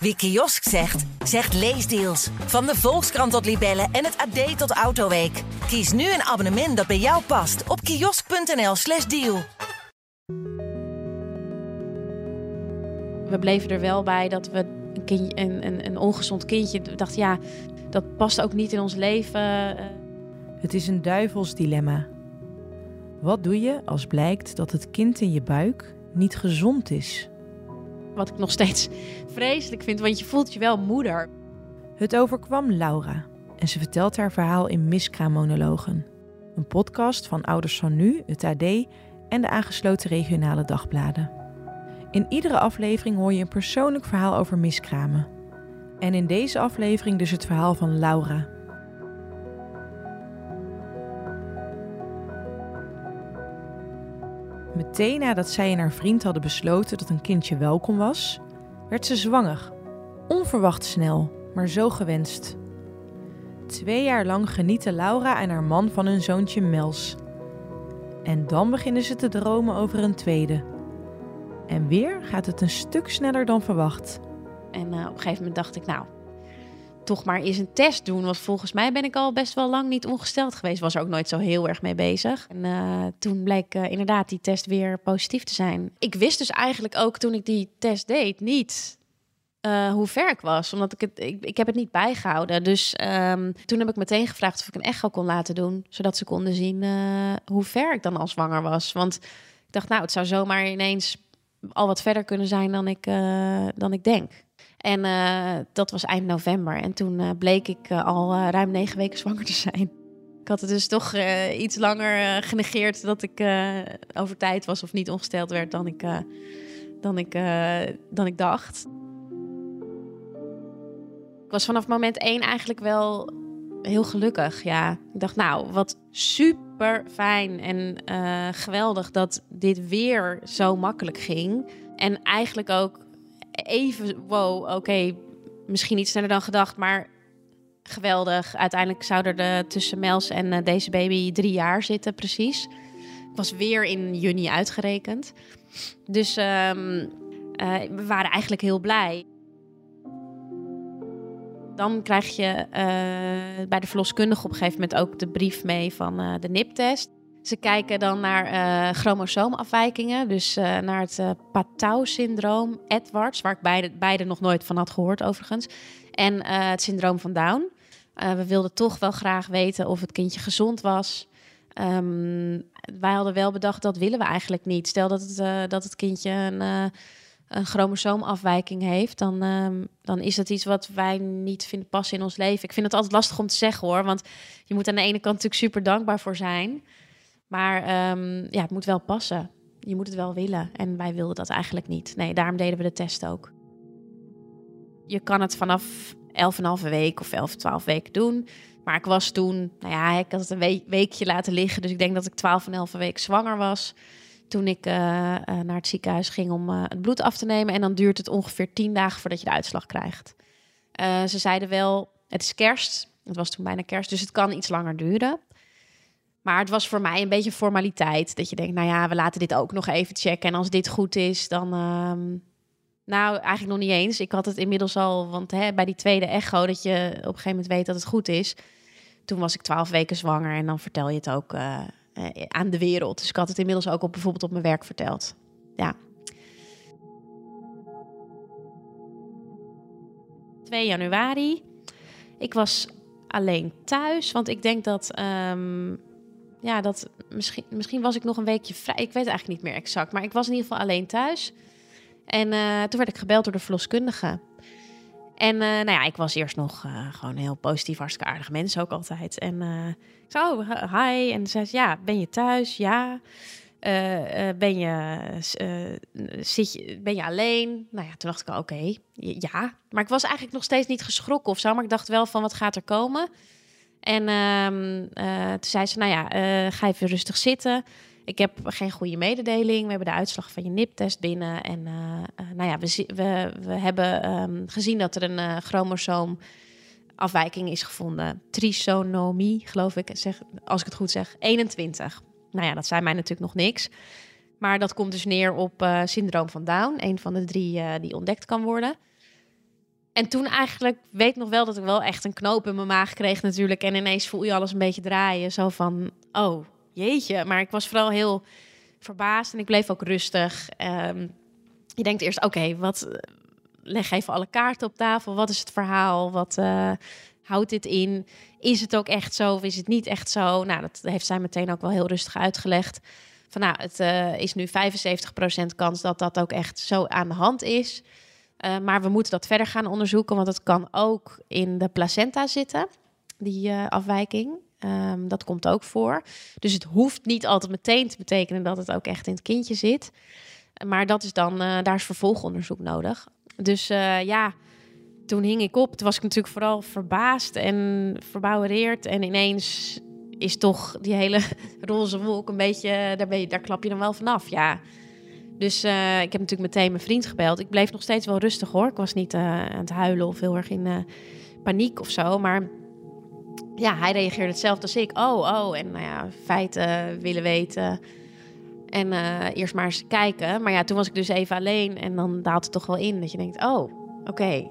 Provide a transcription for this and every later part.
Wie kiosk zegt, zegt leesdeals. Van de Volkskrant tot Libellen en het AD tot Autoweek. Kies nu een abonnement dat bij jou past op kiosk.nl/slash deal. We bleven er wel bij dat we een, kindje, een, een, een ongezond kindje dachten, ja, dat past ook niet in ons leven. Het is een duivels dilemma. Wat doe je als blijkt dat het kind in je buik niet gezond is? Wat ik nog steeds vreselijk vind, want je voelt je wel moeder. Het overkwam Laura en ze vertelt haar verhaal in Miskraammonologen. Een podcast van Ouders van Nu, het AD en de aangesloten regionale dagbladen. In iedere aflevering hoor je een persoonlijk verhaal over miskramen. En in deze aflevering dus het verhaal van Laura. Meteen nadat zij en haar vriend hadden besloten dat een kindje welkom was, werd ze zwanger. Onverwacht snel, maar zo gewenst. Twee jaar lang genieten Laura en haar man van hun zoontje Mels. En dan beginnen ze te dromen over een tweede. En weer gaat het een stuk sneller dan verwacht. En uh, op een gegeven moment dacht ik, nou, toch maar eens een test doen. Want volgens mij ben ik al best wel lang niet ongesteld geweest. Was er ook nooit zo heel erg mee bezig. En uh, toen bleek uh, inderdaad die test weer positief te zijn. Ik wist dus eigenlijk ook toen ik die test deed niet uh, hoe ver ik was. Omdat ik het, ik, ik heb het niet bijgehouden. Dus um, toen heb ik meteen gevraagd of ik een echo kon laten doen. Zodat ze konden zien hoe ver ik dan al zwanger was. Want ik dacht, nou, het zou zomaar ineens al wat verder kunnen zijn dan ik, dan ik denk. En uh, dat was eind november. En toen uh, bleek ik uh, al ruim negen weken zwanger te zijn. Ik had het dus toch iets langer genegeerd dat ik over tijd was of niet ongesteld werd dan ik, dan ik, dan ik dacht. Ik was vanaf moment één eigenlijk wel heel gelukkig. Ja, ik dacht, nou, wat super fijn en geweldig dat dit weer zo makkelijk ging. En eigenlijk ook even, wow, oké, misschien iets sneller dan gedacht, maar geweldig. Uiteindelijk zouden er tussen Mels en uh, deze baby drie jaar zitten, precies. Ik was weer in juni uitgerekend. Dus um, uh, we waren eigenlijk heel blij. Dan krijg je bij de verloskundige op een gegeven moment ook de brief mee van de NIP-test. Ze kijken dan naar uh, chromosoomafwijkingen, dus uh, naar het uh, Patau-syndroom, Edwards, waar ik beide, beide nog nooit van had gehoord overigens, en het syndroom van Down. we wilden toch wel graag weten of het kindje gezond was. Um, wij hadden wel bedacht dat willen we eigenlijk niet. Stel dat het, dat het kindje een, een chromosoomafwijking heeft, dan, um, dan is dat iets wat wij niet vinden passen in ons leven. Ik vind het altijd lastig om te zeggen hoor, want je moet aan de ene kant natuurlijk super dankbaar voor zijn. Maar um, ja, het moet wel passen. Je moet het wel willen. En wij wilden dat eigenlijk niet. Nee, daarom deden we de test ook. Je kan het vanaf 11,5 week of 11, 12 weken doen. Maar ik was toen, nou ja, ik had het een week, weekje laten liggen. Dus ik denk dat ik 12 en 11 week zwanger was. Toen ik uh, uh, naar het ziekenhuis ging om uh, het bloed af te nemen. En dan duurt het ongeveer 10 dagen voordat je de uitslag krijgt. ze zeiden wel, het is kerst. Het was toen bijna kerst, dus het kan iets langer duren. Maar het was voor mij een beetje formaliteit. Dat je denkt, nou ja, we laten dit ook nog even checken. En als dit goed is, dan. Um... Nou, eigenlijk nog niet eens. Ik had het inmiddels al, want hè, bij die tweede echo, dat je op een gegeven moment weet dat het goed is. Toen was ik twaalf weken zwanger en dan vertel je het ook uh, aan de wereld. Dus ik had het inmiddels ook op, bijvoorbeeld op mijn werk verteld. Ja. 2 januari. Ik was alleen thuis, want ik denk dat um, ja, dat misschien, misschien was ik nog een weekje vrij. Ik weet eigenlijk niet meer exact. Maar ik was in ieder geval alleen thuis. En uh, toen werd ik gebeld door de verloskundige. En uh, nou ja, ik was eerst nog uh, gewoon heel positief, hartstikke aardige mensen ook altijd. En ik zei, oh, hi. En zei ze, ja, ben je thuis? Ja. ben, je, zit je, ben je alleen? Nou ja, toen dacht ik, oké, okay, ja. Maar ik was eigenlijk nog steeds niet geschrokken of zo. Maar ik dacht wel van, wat gaat er komen? En um, uh, toen zei ze, nou ja, uh, ga even rustig zitten. Ik heb geen goede mededeling. We hebben de uitslag van je NIP-test binnen. En uh, nou ja, we, we, we hebben um, gezien dat er een chromosoomafwijking is gevonden. Trisonomie, geloof ik, zeg, als ik het goed zeg. 21. Nou ja, dat zei mij natuurlijk nog niks. Maar dat komt dus neer op syndroom van Down. Een van de drie die ontdekt kan worden. En toen eigenlijk, weet nog wel dat ik wel echt een knoop in mijn maag kreeg natuurlijk. En ineens voel je alles een beetje draaien. Zo van, oh, jeetje. Maar ik was vooral heel verbaasd en ik bleef ook rustig. Ehm, je denkt eerst, oké, wat... Leg even alle kaarten op tafel. Wat is het verhaal? Wat uh, houdt dit in? Is het ook echt zo of is het niet echt zo? Nou, dat heeft zij meteen ook wel heel rustig uitgelegd. Van nou, het uh, is nu 75% kans dat dat ook echt zo aan de hand is. Uh, maar we moeten dat verder gaan onderzoeken, want het kan ook in de placenta zitten, die uh, afwijking. Um, dat komt ook voor. Dus het hoeft niet altijd meteen te betekenen dat het ook echt in het kindje zit. Maar dat is dan, uh, daar is vervolgonderzoek nodig. Dus ja, toen hing ik op. Toen was ik natuurlijk vooral verbaasd en verbouwereerd. En ineens is toch die hele roze wolk een beetje, daar, ben je, daar klap je dan wel vanaf. Ja, dus uh, ik heb natuurlijk meteen mijn vriend gebeld. Ik bleef nog steeds wel rustig hoor. Ik was niet uh, aan het huilen of heel erg in uh, paniek of zo. Maar ja, hij reageerde hetzelfde als ik. Oh, oh. En nou ja, feiten willen weten. En eerst maar eens kijken. Maar ja, toen was ik dus even alleen. En dan daalt het toch wel in dat je denkt: oh, oké.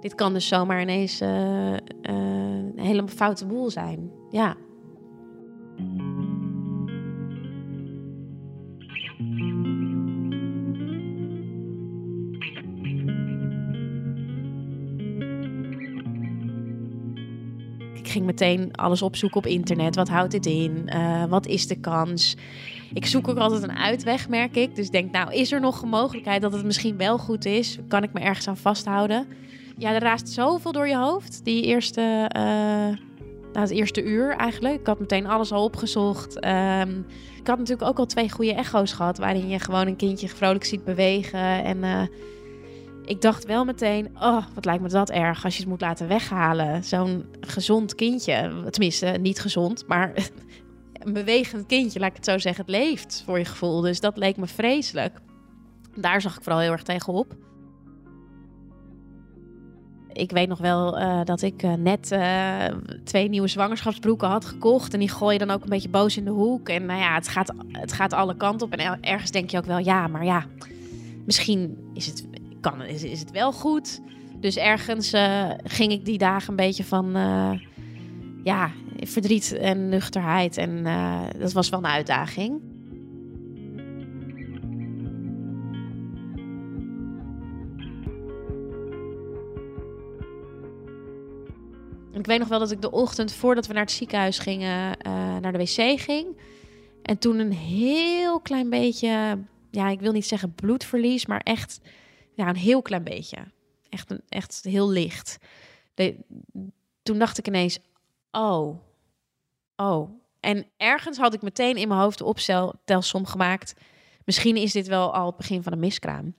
Dit kan dus zomaar ineens een hele foute boel zijn. Ja. Ging meteen alles opzoeken op internet. Wat houdt dit in? Uh, wat is de kans? Ik zoek ook altijd een uitweg, merk ik. Dus denk, nou, is er nog een mogelijkheid dat het misschien wel goed is? Kan ik me ergens aan vasthouden? Ja, er raast zoveel door je hoofd. Die eerste, uh, nou, het eerste uur eigenlijk. Ik had meteen alles al opgezocht. Um, ik had natuurlijk ook al twee goede echo's gehad... waarin je gewoon een kindje vrolijk ziet bewegen en... Uh, ik dacht wel meteen, oh, wat lijkt me dat erg als je het moet laten weghalen. Zo'n gezond kindje, tenminste niet gezond, maar een bewegend kindje, laat ik het zo zeggen, het leeft voor je gevoel. Dus dat leek me vreselijk. Daar zag ik vooral heel erg tegenop. Ik weet nog wel uh, dat ik uh, net uh, twee nieuwe zwangerschapsbroeken had gekocht. En die gooi je dan ook een beetje boos in de hoek. En nou ja, het gaat, het gaat alle kanten op. En ergens denk je ook wel, ja, maar ja, misschien is het kan, is, het wel goed. Dus ergens uh, ging ik die dagen een beetje van uh, ja, verdriet en nuchterheid. En uh, dat was wel een uitdaging. Ik weet nog wel dat ik de ochtend voordat we naar het ziekenhuis gingen, naar de wc ging. En toen een heel klein beetje, ja, ik wil niet zeggen bloedverlies, maar echt ja, een heel klein beetje. Echt, een, echt heel licht. De, toen dacht ik ineens, oh, oh. En ergens had ik meteen in mijn hoofd de optelsom gemaakt. Misschien is dit wel al het begin van een miskraam.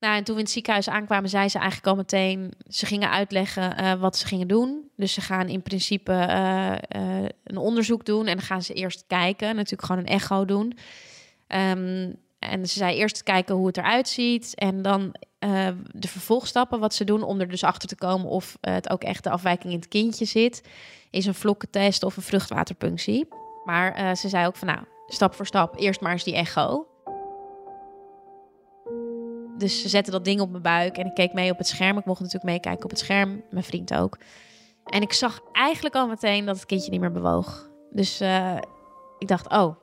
Nou, en toen we in het ziekenhuis aankwamen, zei ze eigenlijk al meteen... ze gingen uitleggen uh, wat ze gingen doen. Dus ze gaan in principe uh, uh, een onderzoek doen... en dan gaan ze eerst kijken, natuurlijk gewoon een echo doen... Um, en ze zei eerst kijken hoe het eruit ziet. En dan uh, de vervolgstappen wat ze doen om er dus achter te komen of uh, het ook echt de afwijking in het kindje zit. Is een vlokkentest of een vruchtwaterpunctie. Maar uh, ze zei ook van nou, stap voor stap, eerst maar eens die echo. Dus ze zette dat ding op mijn buik en ik keek mee op het scherm. Ik mocht natuurlijk meekijken op het scherm, mijn vriend ook. En ik zag eigenlijk al meteen dat het kindje niet meer bewoog. Dus ik dacht, oh,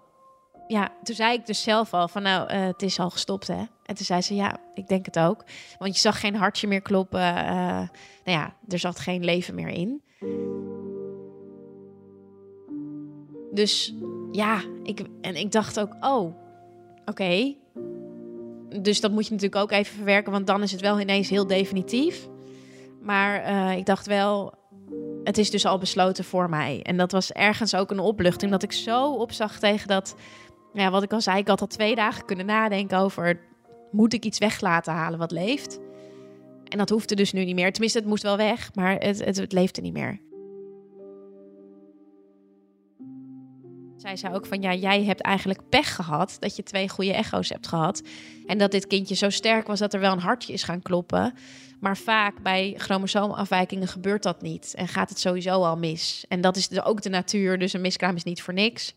ja, toen zei ik dus zelf al van nou, uh, het is al gestopt hè. En toen zei ze ja, ik denk het ook. Want je zag geen hartje meer kloppen. Uh, nou ja, er zat geen leven meer in. Dus ja, ik, en ik dacht ook, oh, oké. Dus dat moet je natuurlijk ook even verwerken, want dan is het wel ineens heel definitief. Maar uh, ik dacht wel, het is dus al besloten voor mij. En dat was ergens ook een opluchting, dat ik zo opzag tegen dat ja, wat ik al zei, ik had al twee dagen kunnen nadenken over... moet ik iets weg laten halen wat leeft? En dat hoefde dus nu niet meer. Tenminste, het moest wel weg, maar het, het, het leefde niet meer. Zij zei ook van ja, jij hebt eigenlijk pech gehad dat je twee goede echo's hebt gehad. En dat dit kindje zo sterk was dat er wel een hartje is gaan kloppen. Maar vaak bij chromosoomafwijkingen gebeurt dat niet. En gaat het sowieso al mis. En dat is ook de natuur, dus een miskraam is niet voor niks.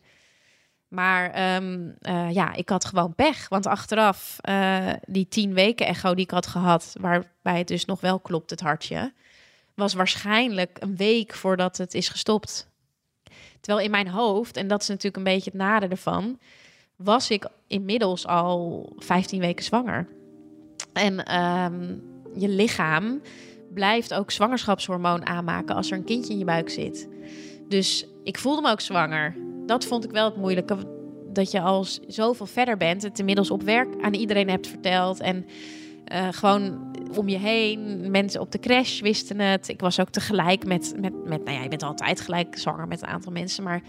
Maar ehm, eh, ja, ik had gewoon pech. Want achteraf, uh, die tien weken echo die ik had gehad, waarbij het dus nog wel klopt, het hartje, was waarschijnlijk een week voordat het is gestopt. Terwijl in mijn hoofd, en dat is natuurlijk een beetje het nadeel ervan, was ik inmiddels al 15 weken zwanger. En ehm, je lichaam blijft ook zwangerschapshormoon aanmaken als er een kindje in je buik zit. Dus ik voelde me ook zwanger. Dat vond ik wel het moeilijke. Dat je al zoveel verder bent. Het inmiddels op werk aan iedereen hebt verteld. En uh, gewoon om je heen. Mensen op de crash wisten het. Ik was ook tegelijk met, met, met nou ja, je bent altijd gelijk zwanger met een aantal mensen. Maar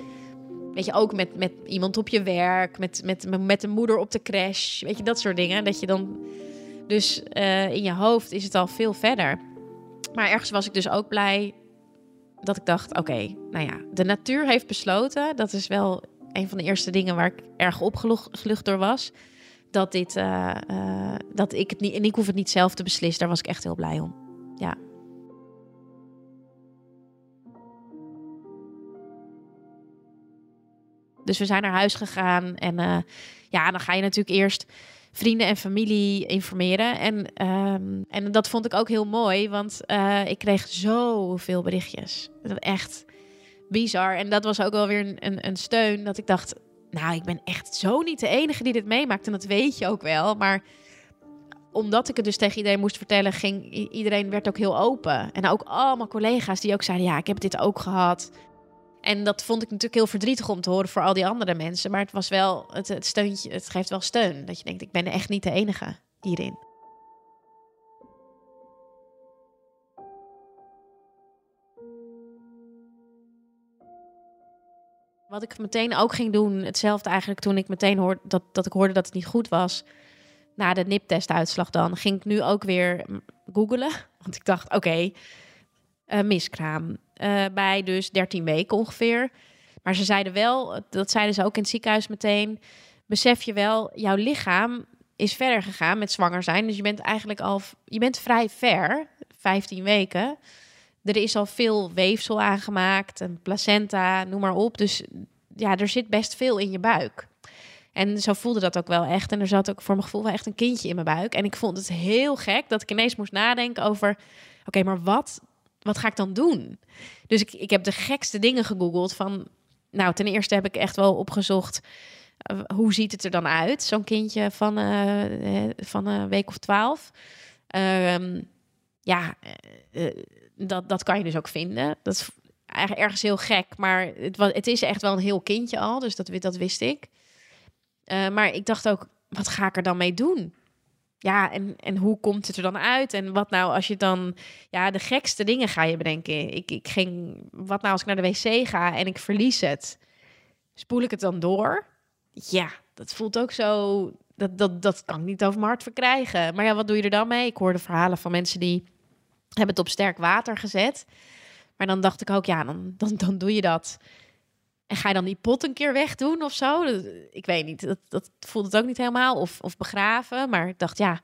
weet je, ook met, met iemand op je werk. Met, met, met een moeder op de crash. Weet je, dat soort dingen. Dat je dan... Dus uh, in je hoofd is het al veel verder. Maar ergens was ik dus ook blij dat ik dacht: oké, nou ja, de natuur heeft besloten. Dat is wel een van de eerste dingen waar ik erg opgelucht door was. Dat, dit, uh, uh, dat ik het niet, en ik hoef het niet zelf te beslissen. Daar was ik echt heel blij om. Ja. Dus we zijn naar huis gegaan. En uh, ja, dan ga je natuurlijk eerst vrienden en familie informeren. En, um, en dat vond ik ook heel mooi, want uh, ik kreeg zoveel berichtjes. Dat echt bizar. En dat was ook wel weer een, een, een, steun dat ik dacht, nou, ik ben echt zo niet de enige die dit meemaakt. En dat weet je ook wel. Maar omdat ik het dus tegen iedereen moest vertellen, ging iedereen werd ook heel open. En ook allemaal collega's die ook zeiden, ja, ik heb dit ook gehad. En dat vond ik natuurlijk heel verdrietig om te horen voor al die andere mensen. Maar het was wel, het, steuntje, het geeft wel steun. Dat je denkt, ik ben echt niet de enige hierin. Wat ik meteen ook ging doen, hetzelfde eigenlijk toen ik meteen hoorde dat, dat ik hoorde dat het niet goed was. Na de NIP-testuitslag dan, ging ik nu ook weer googelen. Want ik dacht, oké, uh, miskraam. Uh, bij dus 13 weken ongeveer. Maar ze zeiden wel, dat zeiden ze ook in het ziekenhuis meteen. Besef je wel, jouw lichaam is verder gegaan met zwanger zijn. Dus je bent eigenlijk al, je bent vrij ver, 15 weken. Er is al veel weefsel aangemaakt, een placenta, noem maar op. Dus ja, er zit best veel in je buik. En zo voelde dat ook wel echt. En er zat ook voor mijn gevoel wel echt een kindje in mijn buik. En ik vond het heel gek dat ik ineens moest nadenken over... oké, maar wat wat ga ik dan doen? Dus ik, ik heb de gekste dingen gegoogeld van... Nou, ten eerste heb ik echt wel opgezocht... Uh, hoe ziet het er dan uit? Zo'n kindje van, uh, van een week of twaalf. Uh, ja, dat, dat kan je dus ook vinden. Dat is ergens heel gek, maar het, het is echt wel een heel kindje al. Dus dat, dat wist ik. maar ik dacht ook, wat ga ik er dan mee doen? Ja, en, en hoe komt het er dan uit? En wat nou als je dan, ja, de gekste dingen ga je bedenken. Ik, ik ging, wat nou als ik naar de wc ga en ik verlies het? Spoel ik het dan door? Ja, dat voelt ook zo, dat, dat, dat kan ik niet over mijn hart verkrijgen. Maar ja, wat doe je er dan mee? Ik hoorde verhalen van mensen die hebben het op sterk water gezet. Maar dan dacht ik ook, ja, dan, dan, dan doe je dat. En ga je dan die pot een keer wegdoen of zo? Ik weet niet. Dat, dat voelt het ook niet helemaal. Of, of begraven. Maar ik dacht, ja,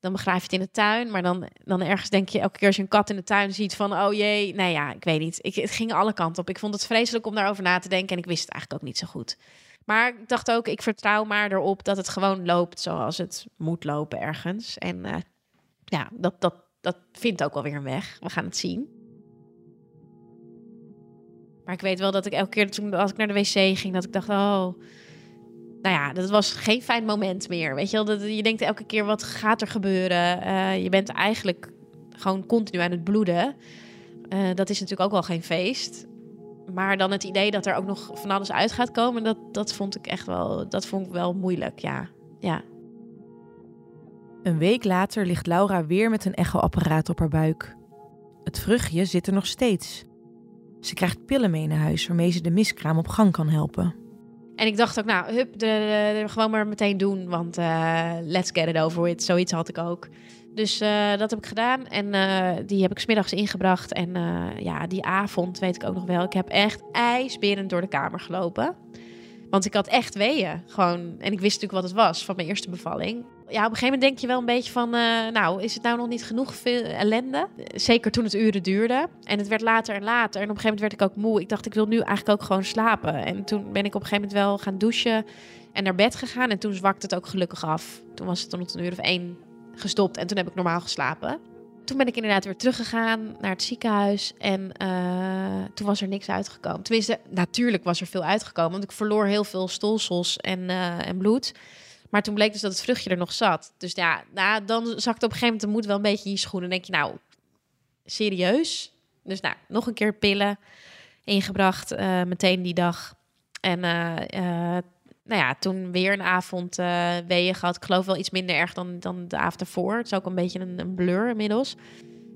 dan begraaf je het in de tuin. Maar dan, dan ergens denk je elke keer als je een kat in de tuin ziet van, oh jee, nou ja, ik weet niet. Ik, het ging alle kanten op. Ik vond het vreselijk om daarover na te denken en ik wist het eigenlijk ook niet zo goed. Maar ik dacht ook, ik vertrouw maar erop dat het gewoon loopt zoals het moet lopen ergens. En uh, ja, dat, dat, dat vindt ook wel weer een weg. We gaan het zien. Maar ik weet wel dat ik elke keer toen als ik naar de wc ging, dat ik dacht, oh, nou ja, dat was geen fijn moment meer. Weet je wel, dat, je denkt elke keer, wat gaat er gebeuren? Uh, je bent eigenlijk gewoon continu aan het bloeden. Uh, dat is natuurlijk ook wel geen feest. Maar dan het idee dat er ook nog van alles uit gaat komen, dat, dat vond ik echt wel, dat vond ik wel moeilijk, ja. ja. Een week later ligt Laura weer met een echoapparaat op haar buik. Het vruchtje zit er nog steeds. Ze krijgt pillen mee naar huis waarmee ze de miskraam op gang kan helpen. En ik dacht ook, nou, hup, de, gewoon maar meteen doen, want uh, let's get it over with. Zoiets had ik ook. Dus uh, dat heb ik gedaan en uh, die heb ik smiddags ingebracht. En ja, die avond weet ik ook nog wel, ik heb echt ijsberend door de kamer gelopen. Want ik had echt weeën, gewoon. En ik wist natuurlijk wat het was van mijn eerste bevalling. Ja, op een gegeven moment denk je wel een beetje van, eh, nou, is het nou nog niet genoeg veel ellende? Zeker toen het uren duurde. En het werd later en later. En op een gegeven moment werd ik ook moe. Ik dacht, ik wil nu eigenlijk ook gewoon slapen. En toen ben ik op een gegeven moment wel gaan douchen en naar bed gegaan. En toen zwakte het ook gelukkig af. Toen was het tot een uur of één gestopt. En toen heb ik normaal geslapen. Toen ben ik inderdaad weer teruggegaan naar het ziekenhuis. En uh, toen was er niks uitgekomen. Tenminste, natuurlijk was er veel uitgekomen. Want ik verloor heel veel stolsels en, uh, en bloed. Maar toen bleek dus dat het vruchtje er nog zat. Dus ja, nou, dan zakt op een gegeven moment de moed wel een beetje in je schoenen. Dan denk je, nou, serieus? Dus nou, nog een keer pillen ingebracht, uh, meteen die dag. En nou ja, toen weer een avond weeën gehad. Ik geloof wel iets minder erg dan, dan de avond ervoor. Het is ook een beetje een, een, blur inmiddels.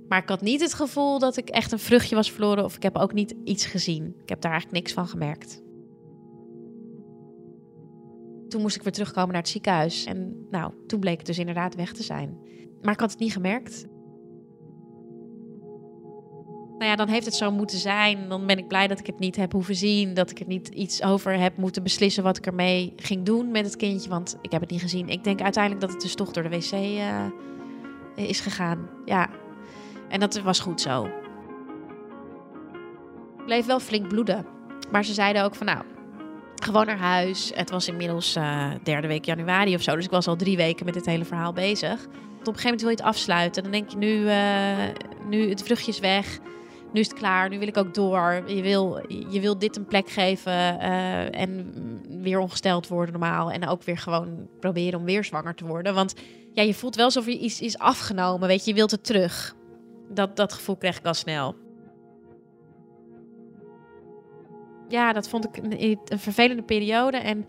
Maar ik had niet het gevoel dat ik echt een vruchtje was verloren. Of ik heb ook niet iets gezien. Ik heb daar eigenlijk niks van gemerkt. Toen moest ik weer terugkomen naar het ziekenhuis. En nou, toen bleek het dus inderdaad weg te zijn. Maar ik had het niet gemerkt. Nou ja, dan heeft het zo moeten zijn. Dan ben ik blij dat ik het niet heb hoeven zien. Dat ik er niet iets over heb moeten beslissen wat ik ermee ging doen met het kindje. Want ik heb het niet gezien. Ik denk uiteindelijk dat het dus toch door de wc uh, is gegaan. Ja. En dat was goed zo. Ik bleef wel flink bloeden. Maar ze zeiden ook van nou, gewoon naar huis. Het was inmiddels uh, derde week januari of zo. Dus ik was al drie weken met dit hele verhaal bezig. Op een gegeven moment wil je het afsluiten. Dan denk je nu, uh, nu het vruchtje is weg nu is het klaar, nu wil ik ook door. Je wil, je wil dit een plek geven uh, en weer ongesteld worden normaal. En ook weer gewoon proberen om weer zwanger te worden. Want ja, je voelt wel alsof je iets is afgenomen, weet je. Je wilt het terug. Dat, dat gevoel kreeg ik al snel. Ja, dat vond ik een, vervelende periode. En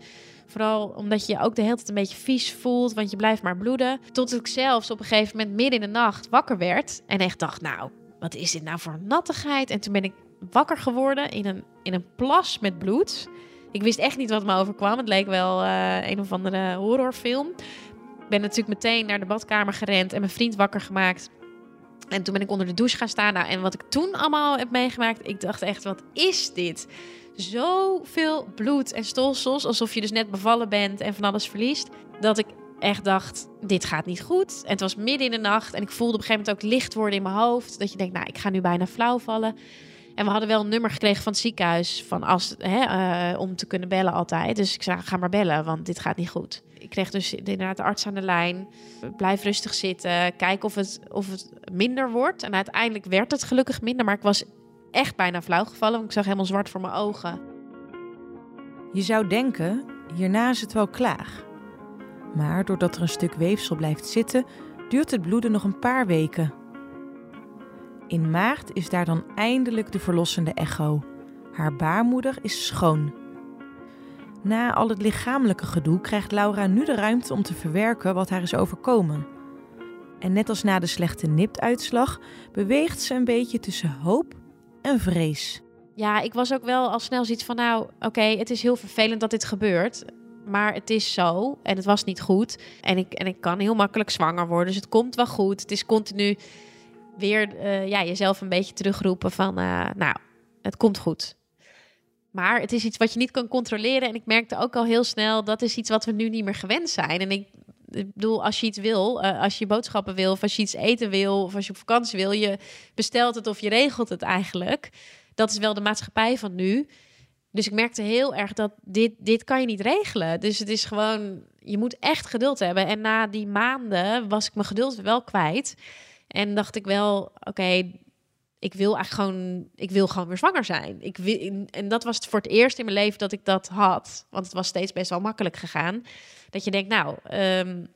Vooral omdat je je ook de hele tijd een beetje vies voelt, want je blijft maar bloeden. Tot ik zelfs op een gegeven moment midden in de nacht wakker werd en echt dacht, nou, wat is dit nou voor nattigheid? En toen ben ik wakker geworden in een, in een plas met bloed. Ik wist echt niet wat me overkwam. Het leek wel uh, een of andere horrorfilm. Ben natuurlijk meteen naar de badkamer gerend en mijn vriend wakker gemaakt. En toen ben ik onder de douche gaan staan. Nou, en wat ik toen allemaal heb meegemaakt, ik dacht echt, wat is dit? Zoveel bloed en stolsels, alsof je dus net bevallen bent en van alles verliest. Dat ik echt dacht, dit gaat niet goed. En het was midden in de nacht en ik voelde op een gegeven moment ook licht worden in mijn hoofd. Dat je denkt, nou, ik ga nu bijna flauw vallen. En we hadden wel een nummer gekregen van het ziekenhuis van als, hè, uh, om te kunnen bellen altijd. Dus ik zei, ga maar bellen, want dit gaat niet goed. Ik kreeg dus inderdaad de arts aan de lijn. Blijf rustig zitten, kijk of het, of het minder wordt. En uiteindelijk werd het gelukkig minder, maar ik was echt bijna flauw gevallen. Want ik zag helemaal zwart voor mijn ogen. Je zou denken, hierna is het wel klaar. Maar doordat er een stuk weefsel blijft zitten, duurt het bloeden nog een paar weken. In maart is daar dan eindelijk de verlossende echo. Haar baarmoeder is schoon. Na al het lichamelijke gedoe krijgt Laura nu de ruimte om te verwerken wat haar is overkomen. En net als na de slechte NIPT-uitslag beweegt ze een beetje tussen hoop en vrees. Ja, ik was ook wel al snel zoiets van, nou, oké, het is heel vervelend dat dit gebeurt maar het is zo en het was niet goed. En ik, en ik kan heel makkelijk zwanger worden, dus het komt wel goed. Het is continu weer uh, ja, jezelf een beetje terugroepen van, uh, nou, het komt goed. Maar het is iets wat je niet kan controleren. En ik merkte ook al heel snel, dat is iets wat we nu niet meer gewend zijn. En ik, ik bedoel, als je iets wil, uh, als je boodschappen wil, of als je iets eten wil, of als je op vakantie wil, je bestelt het of je regelt het eigenlijk. Dat is wel de maatschappij van nu. Dus ik merkte heel erg dat dit, dit kan je niet regelen. Dus het is gewoon, je moet echt geduld hebben. En na die maanden was ik mijn geduld wel kwijt. En dacht ik wel, oké, ik wil eigenlijk gewoon, ik wil gewoon weer zwanger zijn. Ik wil, en dat was het voor het eerst in mijn leven dat ik dat had. Want het was steeds best wel makkelijk gegaan. Dat je denkt, nou, um,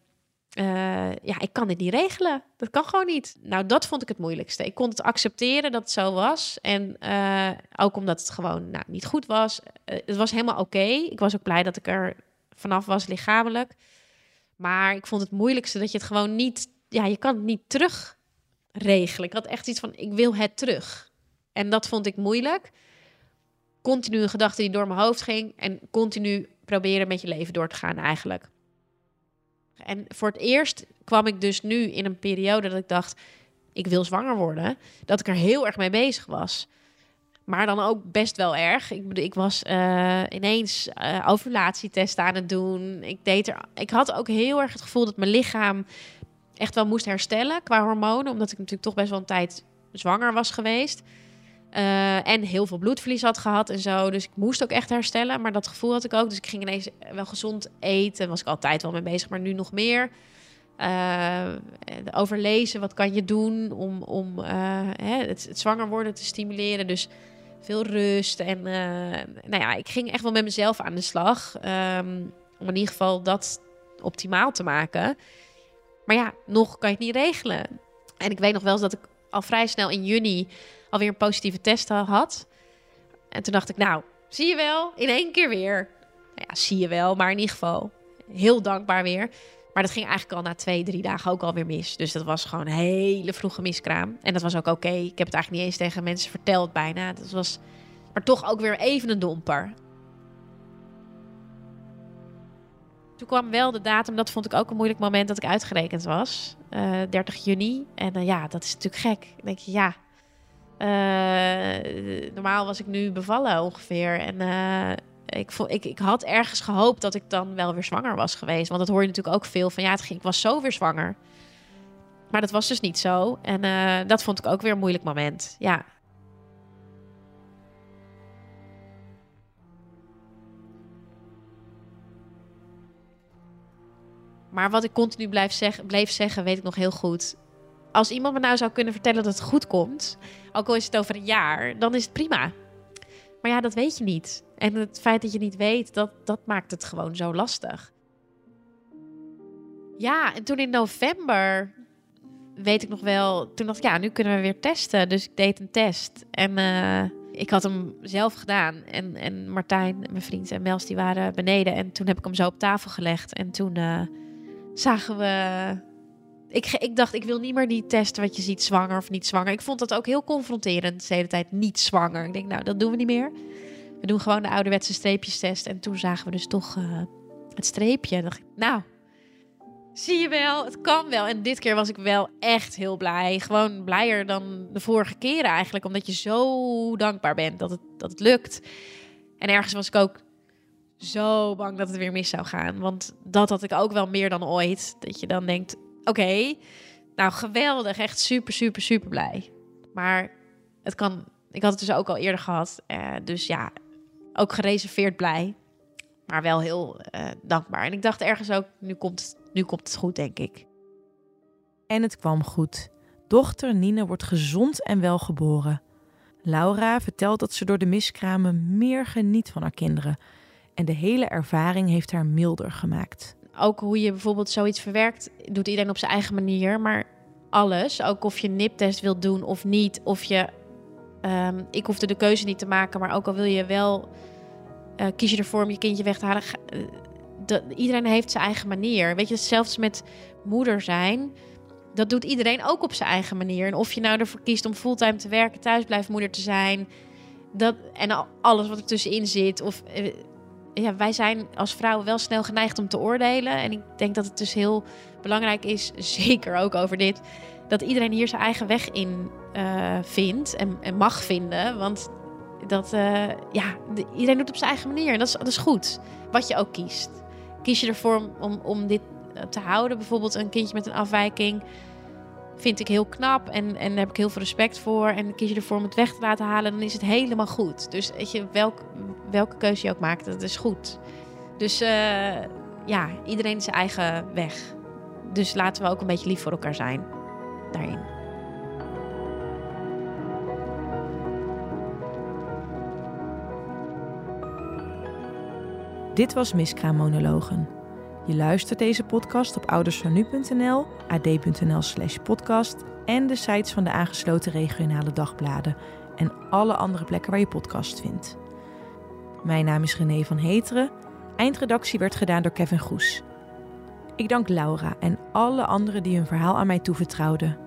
uh, ja, ik kan dit niet regelen. Dat kan gewoon niet. Nou, dat vond ik het moeilijkste. Ik kon het accepteren dat het zo was. En uh, ook omdat het gewoon nou, niet goed was. Uh, het was helemaal oké. Ik was ook blij dat ik er vanaf was lichamelijk. Maar ik vond het moeilijkste dat je het gewoon niet... Ja, je kan het niet terug regelen. Ik had echt iets van, ik wil het terug. En dat vond ik moeilijk. Continu een gedachte die door mijn hoofd ging. En continu proberen met je leven door te gaan eigenlijk. En voor het eerst kwam ik dus nu in een periode dat ik dacht, ik wil zwanger worden, dat ik er heel erg mee bezig was. Maar dan ook best wel erg. Ik, ik was uh, ineens uh, ovulatietesten aan het doen. Ik, deed er, ik had ook heel erg het gevoel dat mijn lichaam echt wel moest herstellen qua hormonen. Omdat ik natuurlijk toch best wel een tijd zwanger was geweest. Uh, en heel veel bloedverlies had gehad en zo. Dus ik moest ook echt herstellen. Maar dat gevoel had ik ook. Dus ik ging ineens wel gezond eten. Was ik altijd wel mee bezig, maar nu nog meer. Uh, overlezen, wat kan je doen om, om uh, hè, het, zwanger worden te stimuleren. Dus veel rust. En nou ja, ik ging echt wel met mezelf aan de slag. Um, om in ieder geval dat optimaal te maken. Maar ja, nog kan je het niet regelen. En ik weet nog wel eens dat ik al vrij snel in juni alweer een positieve test had. En toen dacht ik, nou, zie je wel, in één keer weer. Nou ja, zie je wel, maar in ieder geval heel dankbaar weer. Maar dat ging eigenlijk al na twee, drie dagen ook alweer mis. Dus dat was gewoon een hele vroege miskraam. En dat was ook oké. Ik heb het eigenlijk niet eens tegen mensen verteld bijna. Dat was maar toch ook weer even een domper. Toen kwam wel de datum, dat vond ik ook een moeilijk moment dat ik uitgerekend was. Uh, eh, 30 juni. En uh, ja, dat is natuurlijk gek. Dan denk je, ja. Uh, normaal was ik nu bevallen ongeveer. En ik, ik, ik had ergens gehoopt dat ik dan wel weer zwanger was geweest. Want dat hoor je natuurlijk ook veel van ja, het ging, ik was zo weer zwanger. Maar dat was dus niet zo. En dat vond ik ook weer een moeilijk moment. Ja. Maar wat ik continu blijf zeg, bleef zeggen, weet ik nog heel goed. Als iemand me nou zou kunnen vertellen dat het goed komt, ook al is het over een jaar, dan is het prima. Maar ja, dat weet je niet. En het feit dat je niet weet, dat, dat maakt het gewoon zo lastig. Ja, en toen in november weet ik nog wel. Toen dacht ik, ja, nu kunnen we weer testen. Dus ik deed een test. En uh, ik had hem zelf gedaan. En, en Martijn, mijn vriend en Mels, die waren beneden. En toen heb ik hem zo op tafel gelegd. En toen uh, zagen we. Ik, ik dacht, ik wil niet meer die testen wat je ziet, zwanger of niet zwanger. Ik vond dat ook heel confronterend, de hele tijd niet zwanger. Ik denk, nou, dat doen we niet meer. We doen gewoon de ouderwetse streepjestest. En toen zagen we dus toch uh, het streepje. En dacht ik, nou, zie je wel, het kan wel. En dit keer was ik wel echt heel blij. Gewoon blijer dan de vorige keren eigenlijk. Omdat je zo dankbaar bent dat het, dat het lukt. En ergens was ik ook zo bang dat het weer mis zou gaan. Want dat had ik ook wel meer dan ooit. Dat je dan denkt, oké, nou geweldig. Echt super, super, super blij. Maar het kan... Ik had het dus ook al eerder gehad. Uh, dus ja, ook gereserveerd blij. Maar wel heel uh, dankbaar. En ik dacht ergens ook, nu komt, nu komt het goed, denk ik. En het kwam goed. Dochter Nine wordt gezond en wel geboren. Laura vertelt dat ze door de miskramen meer geniet van haar kinderen. En de hele ervaring heeft haar milder gemaakt. Ook hoe je bijvoorbeeld zoiets verwerkt, doet iedereen op zijn eigen manier. Maar alles, ook of je niptest wilt doen of niet, of je Um, ik hoefde de keuze niet te maken, maar ook al wil je wel, uh, kies je ervoor om je kindje weg te halen. De, iedereen heeft zijn eigen manier. Weet je, zelfs met moeder zijn, dat doet iedereen ook op zijn eigen manier. En of je nou ervoor kiest om fulltime te werken, thuisblijfmoeder te zijn, dat, en alles wat er tussenin zit. Of, uh, ja, wij zijn als vrouwen wel snel geneigd om te oordelen. En ik denk dat het dus heel belangrijk is, zeker ook over dit, dat iedereen hier zijn eigen weg in uh, vindt en, en, mag vinden. Want dat, uh, ja, iedereen doet op zijn eigen manier. En dat is, dat is goed. Wat je ook kiest. Kies je ervoor om, om dit eh, te houden, bijvoorbeeld een kindje met een afwijking. Vind ik heel knap en, en heb ik heel veel respect voor. En kies je ervoor om het weg te laten halen, dan is het helemaal goed. Dus weet je, welk, welke keuze je ook maakt, dat is goed. Dus uh, ja, iedereen zijn eigen weg. Dus laten we ook een beetje lief voor elkaar zijn daarin. Dit was Miskraammonologen. Je luistert deze podcast op oudersvanu.nl, ad.nl slash podcast en de sites van de aangesloten regionale dagbladen en alle andere plekken waar je podcast vindt. Mijn naam is René van Heteren. Eindredactie werd gedaan door Kevin Goes. Ik dank Laura en alle anderen die hun verhaal aan mij toevertrouwden.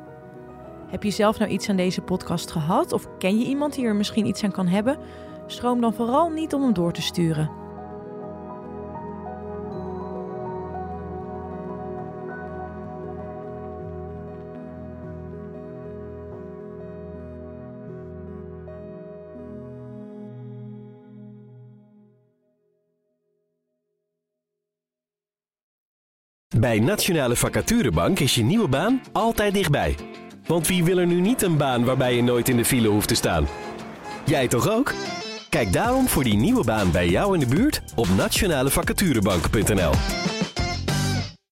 Heb je zelf nou iets aan deze podcast gehad of ken je iemand die er misschien iets aan kan hebben? Stroom dan vooral niet om hem door te sturen. Bij Nationale Vacaturebank is je nieuwe baan altijd dichtbij. Want wie wil er nu niet een baan waarbij je nooit in de file hoeft te staan? Jij toch ook? Kijk daarom voor die nieuwe baan bij jou in de buurt op nationalevacaturebank.nl.